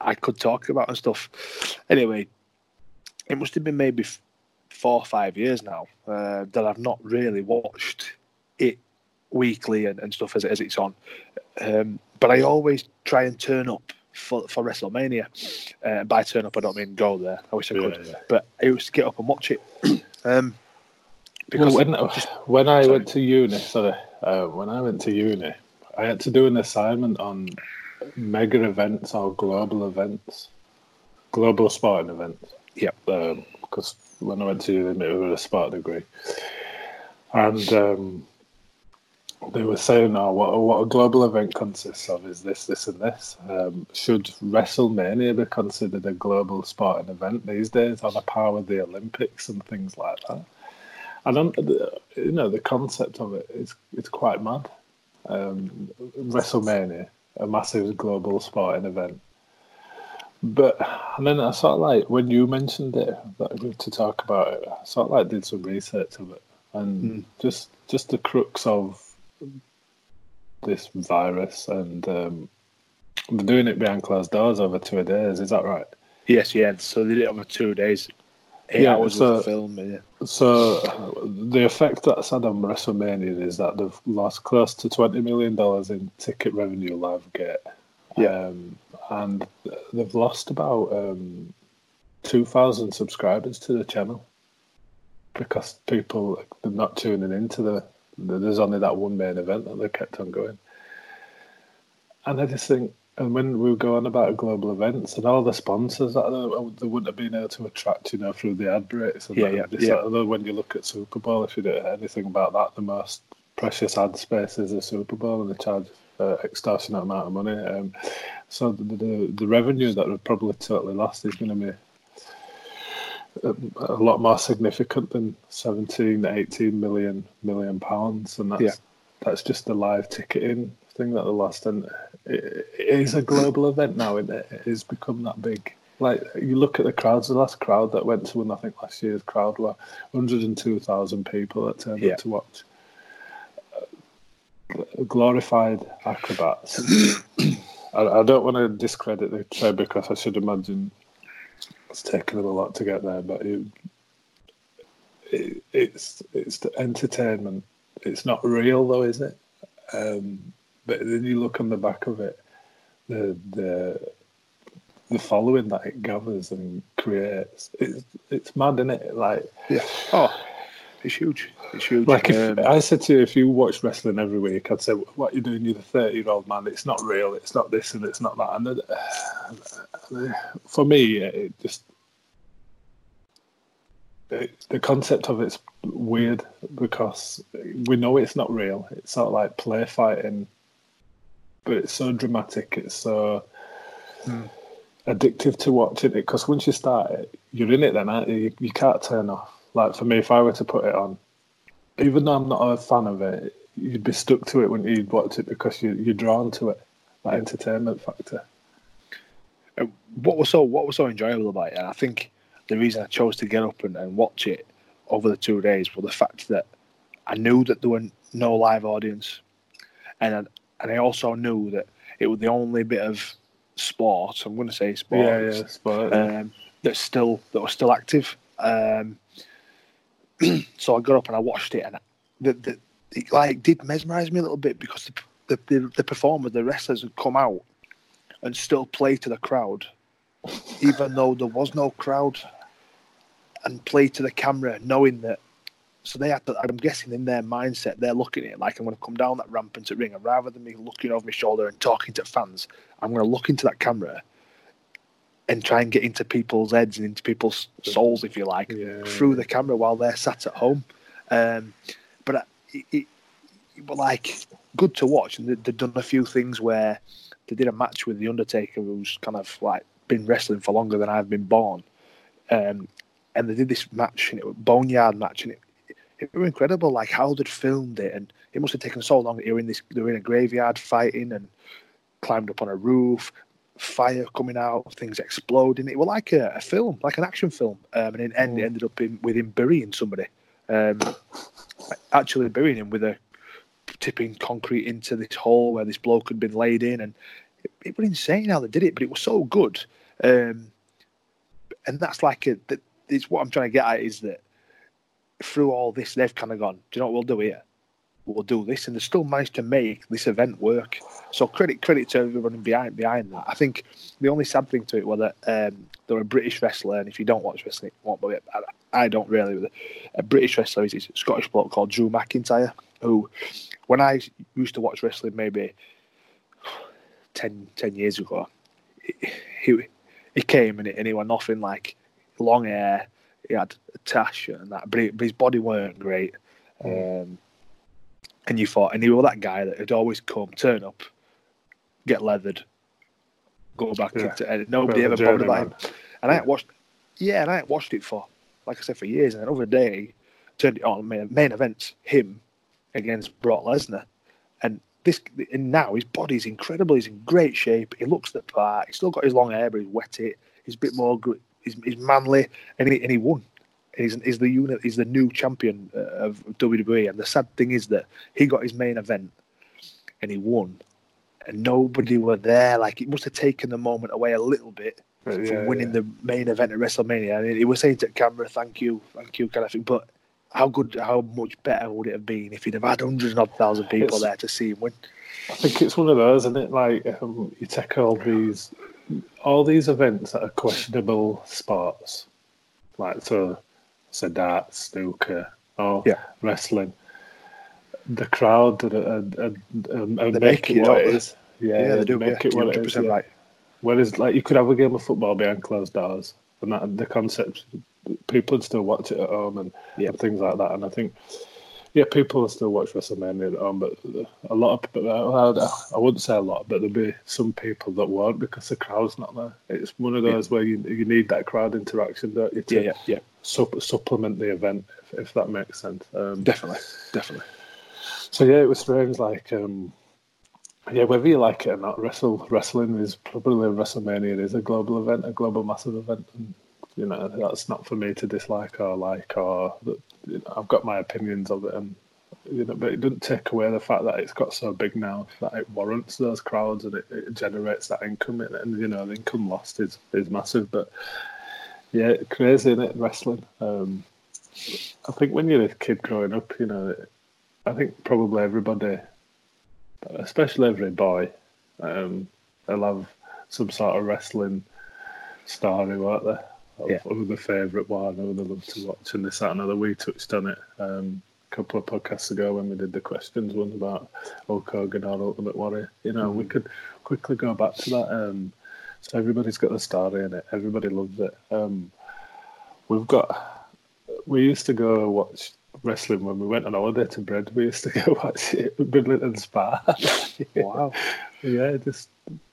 I could talk about and stuff. Anyway, it must have been maybe four or five years now uh, that I've not really watched it weekly and, and stuff as, as it's on. Um, but I always try and turn up for, for WrestleMania. Uh, by turn up, I don't mean go there. I wish I could, yeah, yeah. but I used to get up and watch it. um, because well, when, just, when I sorry. went to uni, sorry, uh, when I went to uni, I had to do an assignment on mega events or global events, global sporting events. Yeah, um, because when I went to uni, it was a sport degree, and um, they were saying, "Oh, what, what a global event consists of is this, this, and this." Um, should WrestleMania be considered a global sporting event these days, on a par with the Olympics and things like that? I don't, you know, the concept of it is it's quite mad. Um, WrestleMania, a massive global sporting event, but and then I sort of like when you mentioned it to talk about it, I sort of like did some research of it and mm. just just the crux of this virus, and um, they're doing it behind closed doors over two days. Is that right? Yes, yeah. So they did it over two days. Eight yeah, hours so, of film. Yeah. So the effect that's had on WrestleMania is that they've lost close to twenty million dollars in ticket revenue. Livegate. Yeah. Um, and they've lost about um, two thousand subscribers to the channel because people are not tuning into the there's only that one main event that they kept on going. And I just think, and when we go on about global events and all the sponsors that they, wouldn't have been able to attract, you know, through the ad breaks. And yeah, yeah, yeah. Although when you look at Super Bowl, if you do anything about that, the most precious ad space is the Super Bowl, and they charge uh, extortionate amount of money. Um, so the, the, the revenue that we've probably totally lost is going to be a lot more significant than 17, 18 million million pounds, and that's yeah. that's just the live ticketing thing that they lost. And it, it is a global event now, and it? it has become that big. Like you look at the crowds, the last crowd that went to, one, I think last year's crowd were 102,000 people that turned yeah. up to watch glorified acrobats. I, I, don't want to discredit the trade because I should imagine it's taken them a lot to get there, but it, it, it's it's the entertainment. It's not real though, is it? Um, but then you look on the back of it, the the the following that it gathers and creates. It's it's mad, isn't it? Like yeah. Oh, it's huge. It's huge. Like if um, I said to you, if you watch wrestling every week, I'd say, "What you're doing? You're the thirty-year-old man. It's not real. It's not this and it's not that." And for me, it just it, the concept of it's weird because we know it's not real. It's sort of like play fighting, but it's so dramatic. It's so mm. addictive to watching it because once you start it, you're in it. Then you? you can't turn off. Like for me, if I were to put it on, even though I'm not a fan of it, you'd be stuck to it when you'd watch it because you, you're drawn to it, that entertainment factor. Uh, what was so what was so enjoyable about it? And I think the reason I chose to get up and, and watch it over the two days was the fact that I knew that there were no live audience, and I, and I also knew that it was the only bit of sport. I'm going to say sport. Yeah, yeah, sport. Um, that's still that was still active. Um, so I got up and I watched it, and the, the, it like did mesmerize me a little bit because the, the the performers, the wrestlers, had come out and still play to the crowd, even though there was no crowd, and play to the camera, knowing that. So they had to, I'm guessing in their mindset, they're looking at it like I'm going to come down that ramp into ring, and rather than me looking over my shoulder and talking to fans, I'm going to look into that camera and try and get into people's heads and into people's souls, if you like, Yeah. through the camera while they're sat at home. Um, but uh, it, it, like good to watch, and they- they've done a few things where they did a match with the Undertaker, who's kind of like been wrestling for longer than I've been born, um, and they did this match, and it was a boneyard match, and it, it was incredible, like how they'd filmed it, and it must have taken so long. They were in this, they were in a graveyard fighting, and climbed up on a roof, fire coming out, things exploding. It was like a, a film, like an action film, um, and the end, it Mm. ended up in, with him burying somebody, um, actually burying him with a tipping concrete into this hole where this bloke had been laid in, and it, it was insane how they did it, but it was so good. Um, and that's like a, that, it's what I'm trying to get at is that through all this, they've kind of gone, do you know what we'll do here? We'll do this, and they still managed to make this event work. So credit credit to everyone behind behind that. I think the only sad thing to it was that um, they're a British wrestler, and if you don't watch wrestling, won't believe it. I, I don't really. A British wrestler is a Scottish bloke called Drew McIntyre, who, when I used to watch wrestling, maybe 10, 10 years ago, he he came and, he, and he went nothing like long hair. He had a tash and that, but, he, but his body weren't great. Um, and you thought, and he was that guy that had always come, turn up, get leathered, go back Yeah. into, and nobody Bit ever bothered about him. And I watched, yeah, and I watched it for, like I said, for years. And then other day, turned it on main, main events, him against Brock Lesnar, and this, and now his body's incredible. He's in great shape. He looks the part. He's still got his long hair, but he's wet it. He's a bit more, he's, he's manly, and he, and he won. He's, he's the unit. He's the new champion uh, of WWE. And the sad thing is that he got his main event, and he won, and nobody were there. Like it must have taken the moment away a little bit But from yeah, winning yeah. the main event at WrestleMania. And he was saying to the camera, "Thank you, thank you," kind of thing. But how good, how much better would it have been if he'd have had hundreds and odd thousand people It's- there to see him win? I think it's one of those, isn't it? Like um, you take all these, all these events that are questionable sports, like so, so darts, snooker, or Yeah. wrestling. The crowd are, are, are, are, are They make it it, what don't it they? is. Yeah, Yeah, they do. Make yeah, it what it is. 100% yeah. right. Whereas, like, you could have a game of football behind closed doors, and that the concept, people would still watch it at home and, Yeah. and things like that. And I think, yeah, people will still watch WrestleMania at home, but a lot of people, uh, well, I wouldn't say a lot, but there'll be some people that won't because the crowd's not there. It's one of Yeah. those where you you need that crowd interaction, don't you, to Yeah, yeah, yeah, sup- supplement the event, if, if that makes sense. Um, definitely, definitely. so yeah, it was strange. Like, um, yeah, whether you like it or not, wrestle wrestling is probably WrestleMania. It is a global event, a global massive event, and you know that's not for me to dislike or like or you know, I've got my opinions of it, and you know, but it doesn't take away the fact that it's got so big now that it warrants those crowds and it, it generates that income, and, and you know the income lost is is massive, but. Yeah, crazy in it wrestling. Um, I think when you're a kid growing up, you know, I think probably everybody, especially every boy, um, they'll have some sort of wrestling story, won't they? Of, Yeah. of the favourite one who they love to watch, and this, that, and other. We touched on it um, a couple of podcasts ago when we did the questions one about Hulk Hogan or Ultimate Warrior. You know, we could quickly go back to that. Um, so everybody's got the story in it. Everybody loves it. Um, we've got. We used to go watch wrestling when we went on holiday to Brid. We used to go watch it at Bridlington Spa. Wow. yeah, just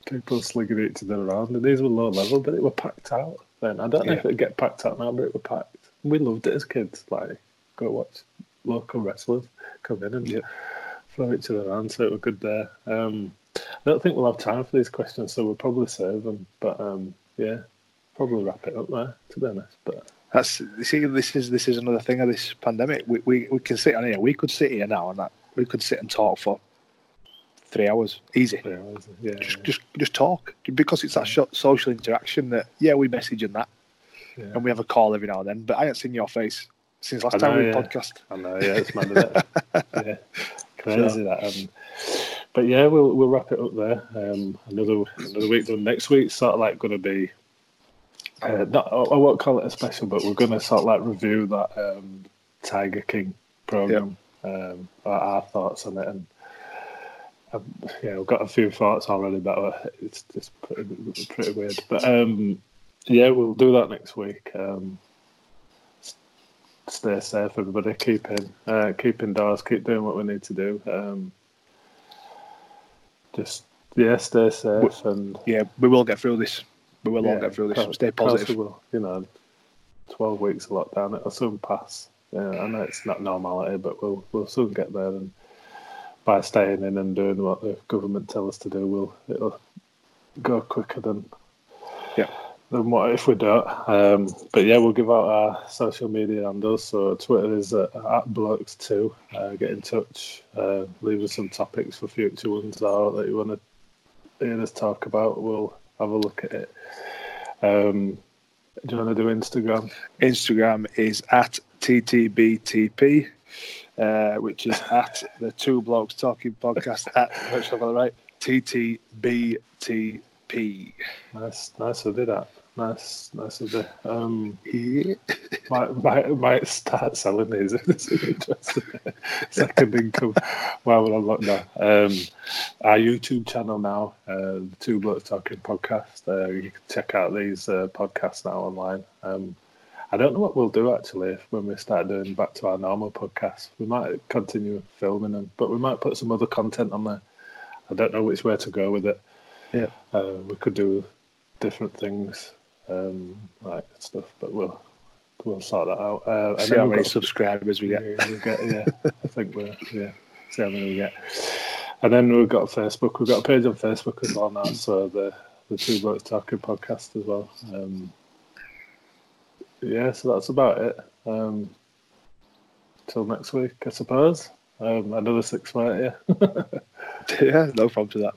people slinging each other around. And these were low level, but it were packed out then. I don't know if it'd get packed out now, but it were packed. We loved it as kids. Like, go watch local wrestlers come in and Yeah. throw each other around. So it was good there. Um, I don't think we'll have time for these questions, so we'll probably save them. But um, yeah, probably wrap it up there. To be honest, but that's you see, this is this is another thing of this pandemic. We we, we can sit on here. We could sit here now and that we could sit and talk for three hours, easy. Three hours, yeah, just, yeah. just just talk because it's that social interaction that yeah we message and that, Yeah. and we have a call every now and then. But I haven't seen your face since last I time know, we yeah. podcast. I know, yeah, it's mad, yeah, crazy that. Um, but yeah, we'll we'll wrap it up there. Um, another another week done. Next week's sort of like going to be. Uh, not, I won't call it a special, but we're going to sort of like review that um, Tiger King program, um, our, our thoughts on it, and um, yeah, we've got a few thoughts already, but uh, it's just pretty, pretty weird. But um, yeah, we'll do that next week. Um, stay safe, everybody. Keep in, uh, keep indoors. Keep doing what we need to do. Just yeah, stay safe and Yeah, we will get through this. We will all get through this. of Stay positive. will. You know, twelve weeks of lockdown. It'll soon pass. Yeah, I know it's not normality, but we'll we'll soon get there. And by staying in and doing what the government tell us to do, we'll it'll go quicker than Yeah. Than what if we don't. Um, but yeah, we'll give out our social media handles. So Twitter is at, at blokes two. Uh, get in touch. Uh, leave us some topics for future ones out that you want to hear us talk about. We'll have a look at it. Um, do you want to do Instagram? Instagram is at TTBTP, uh, which is at the Two Blokes Talking Podcast at, make sure I got it right, TTBTP. Nice, nice of you that. Nice, nice of you. Um, Yeah. might, might, might start selling these if this is interesting. Second income while we're on lockdown. Um, our YouTube channel now, uh, the Two Blokes Talking Podcast. Uh, you can check out these uh, podcasts now online. Um, I don't know what we'll do actually if, when we start doing back to our normal podcasts. We might continue filming them, but we might put some other content on there. I don't know which way to go with it. Yeah. Uh, we could do different things, um, like stuff, but we'll we'll sort that out. Uh, See how many got- subscribers we get. yeah, we'll get, yeah, I think we're yeah. See how many we get. And then we've got Facebook. We've got a page on Facebook as well now. So the the two blokes talking podcast as well. Um, yeah, so that's about it. Um, till next week, I suppose. Um, another six minute, yeah. yeah, no problem to that.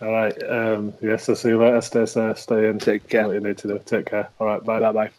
All right. Um, yes, I'll see you later. Stay safe. Stay in. Take care. What you need to do. Take care. All right. Bye. Bye bye.